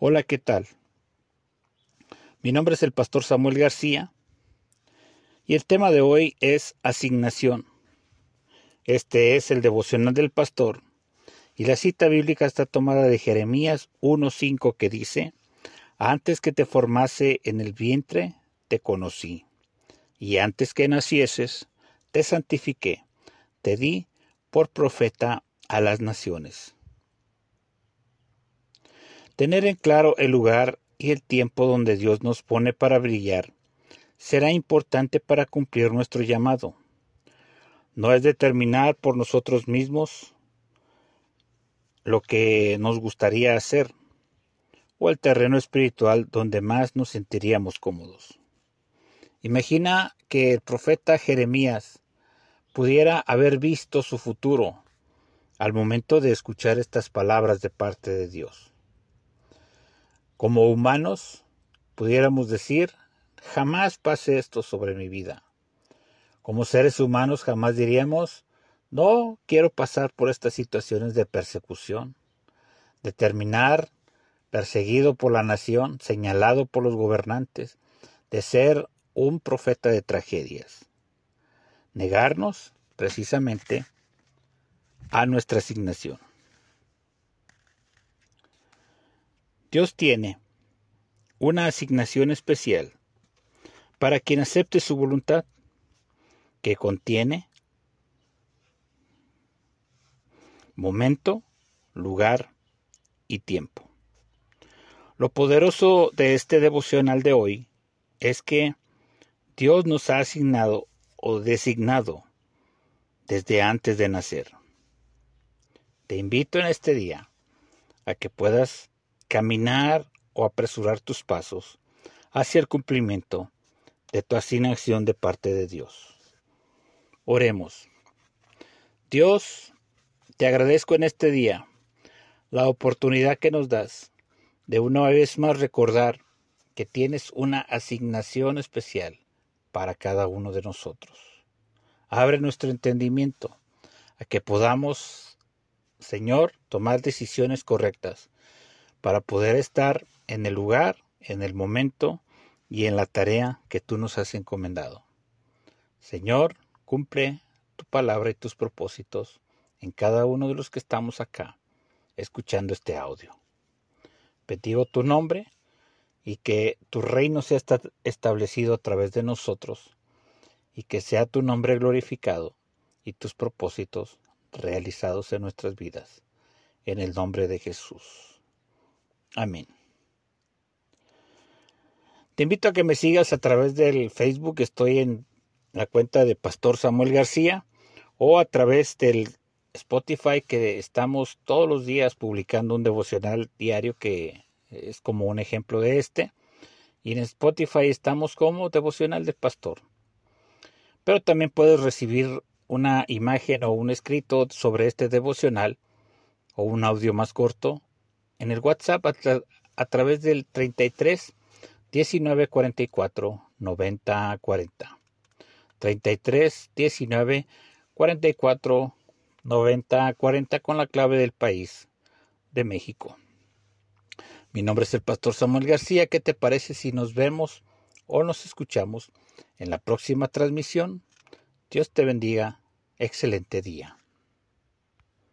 Hola, ¿qué tal? Mi nombre es el pastor Samuel García y el tema de hoy es asignación. Este es el devocional del pastor y la cita bíblica está tomada de Jeremías 1.5 que dice, Antes que te formase en el vientre, te conocí, y antes que nacieses, te santifiqué, te di por profeta a las naciones. Tener en claro el lugar y el tiempo donde Dios nos pone para brillar será importante para cumplir nuestro llamado. No es determinar por nosotros mismos lo que nos gustaría hacer o el terreno espiritual donde más nos sentiríamos cómodos. Imagina que el profeta Jeremías pudiera haber visto su futuro al momento de escuchar estas palabras de parte de Dios. Como humanos, pudiéramos decir, jamás pase esto sobre mi vida. Como seres humanos jamás diríamos, no quiero pasar por estas situaciones de persecución, de terminar perseguido por la nación, señalado por los gobernantes, de ser un profeta de tragedias. Negarnos, precisamente, a nuestra asignación. Dios tiene una asignación especial para quien acepte su voluntad, que contiene momento, lugar y tiempo. Lo poderoso de este devocional de hoy es que Dios nos ha asignado o designado desde antes de nacer. Te invito en este día a que puedas caminar o apresurar tus pasos hacia el cumplimiento de tu asignación de parte de Dios. Oremos. Dios, te agradezco en este día la oportunidad que nos das de una vez más recordar que tienes una asignación especial para cada uno de nosotros. Abre nuestro entendimiento a que podamos, Señor, tomar decisiones correctas para poder estar en el lugar, en el momento y en la tarea que tú nos has encomendado. Señor, cumple tu palabra y tus propósitos en cada uno de los que estamos acá, escuchando este audio. Petivo tu nombre y que tu reino sea establecido a través de nosotros y que sea tu nombre glorificado y tus propósitos realizados en nuestras vidas. En el nombre de Jesús. Amén. Te invito a que me sigas a través del Facebook, estoy en la cuenta de Pastor Samuel García, o a través del Spotify, que estamos todos los días publicando un devocional diario que es como un ejemplo de este. Y en Spotify estamos como devocional de pastor. Pero también puedes recibir una imagen o un escrito sobre este devocional o un audio más corto en el WhatsApp a, través del 33 19 44 90 40. 33 19 44 90 40 con la clave del país de México. Mi nombre es el pastor Samuel García. ¿Qué te parece si nos vemos o nos escuchamos en la próxima transmisión? Dios te bendiga. Excelente día.